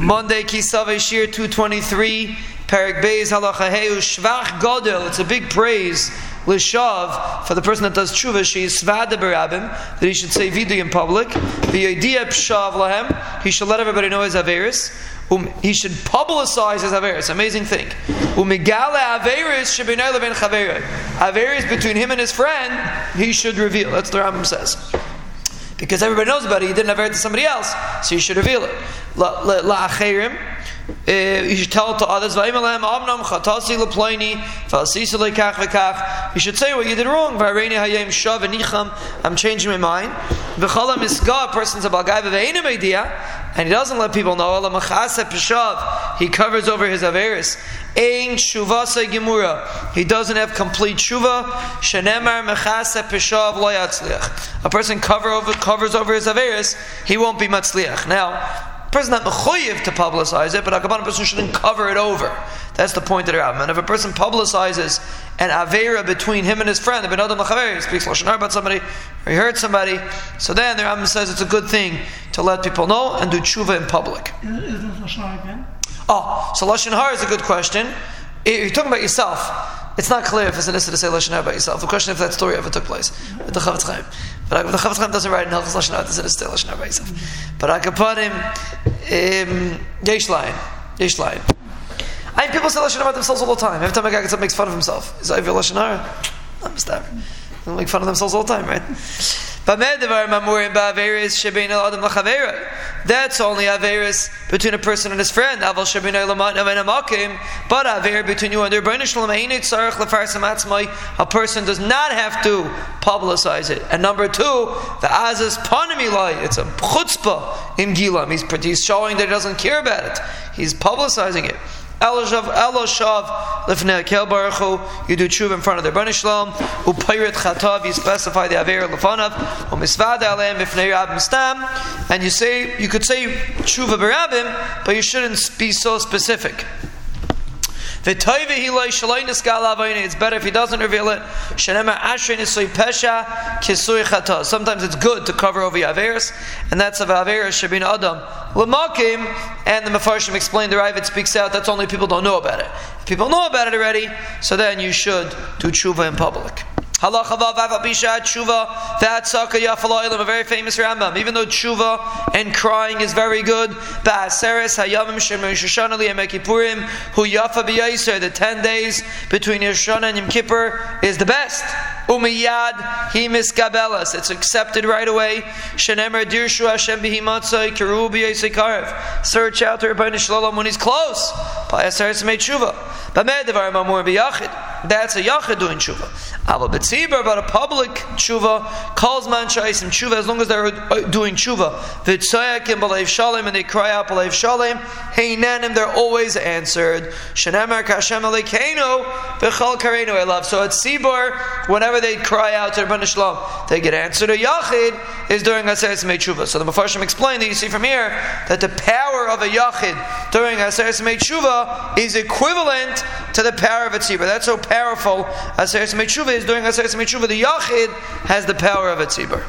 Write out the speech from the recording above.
Monday, Kisave Shir 223, Perik Beis Halacha Shvach Godel. It's a big praise, Lishav, for the person that does tshuva. She is Svada that he should say Vidi in public. The idea Pshav Lahem, he should let everybody know his Averis. Um, he should publicize his Averis. Amazing thing. Umigale Averis Shabinay Levin Chaverai. Averis between him and his friend, he should reveal. That's what the Rambam says because everybody knows about it. You didn't have it to somebody else, so you should reveal it. La'achirim, uh, you should tell it to others. You should say what you did wrong. I'm changing my mind. A person's a idea, and he doesn't let people know. He covers over his averis. Shuvasa. He doesn't have complete shuva. Shenemar peshav. A person cover over, covers over his averis, he won't be matzliach. Now, person not mechuyev to publicize it, but a person shouldn't cover it over. That's the point of the Rabbah. And if a person publicizes an avera between him and his friend, the ben adam he speaks lashon about somebody, or he hurt somebody, so then the Rabbah says it's a good thing to let people know and do tshuva in public. Is, again? Oh, so Lashon Hara is a good question. You're talking about yourself. It's not clear if it's an issue to say Lashon Hara about yourself. The question if that story ever took place. With the Chofetz Chaim. But the Chofetz Chaim doesn't write in Hilchos Lashon Hara, it's issue Lashon Hara. But I could put him, um, Yesh Lion. Yesh Lion. I mean, people say Lashon Hara about themselves all the time. Every time a guy gets up makes fun of himself. Is that Lashon Hara? I'm a They make fun of themselves all the time, right? That's only Averis between a person and his friend. But Aver between you and your their A person does not have to publicize it. And number two, the Azaz Panamilai, it's a chutzpah in Gilam. He's, he's showing that he doesn't care about it. He's publicizing it. Eloshav, Eloshav, Lifnei Kel Baruch you do tshuva in front of the Rebbeinu Shalom, Upayrit Chatav, you specify the Aver Lefanav, Umisvad Aleim, Bifnei Rabbim Stam, and you say, you could say tshuva Barabim, but you shouldn't be so specific. It's better if he doesn't reveal it. Sometimes it's good to cover over Yaveris, and that's of Averis Shabin Adam. Lamakim, and the Mefarshim explained the Ravid speaks out, that's only people don't know about it. If people know about it already, so then you should do tshuva in public. A very famous Rambam. Even though tshuva and crying is very good. The ten days between Yoshana and Yom Kippur is the best. Umiyad he miskabelas. It's accepted right away. Shenemer dirshu Hashem bihimatzai kiru b'yasekarev. Search out the Rebbeinu Shalom when he's close. Ba'aseres made tshuva. B'med devar mamur b'yachid. That's a yachid doing tshuva. Ava betzibur, but a public tshuva calls man shaisim tshuva as long as they're uh, doing tshuva. V'tzayakim b'leiv shalem and they cry out b'leiv shalem. Heinanim, they're always answered. Shenemar kashem alekeinu v'chal kareinu elav. So at Sibur, whenever they cry out to Rabban Shalom, they get answered. A yachid is during Aseres Tshuva. So the Mepharshim explained that you see from here that the power of a yachid during Aseres Tshuva is equivalent to the power of a tzibur. That's so powerful. Aseres Tshuva is doing Aseres Tshuva. The yachid has the power of a tzibur.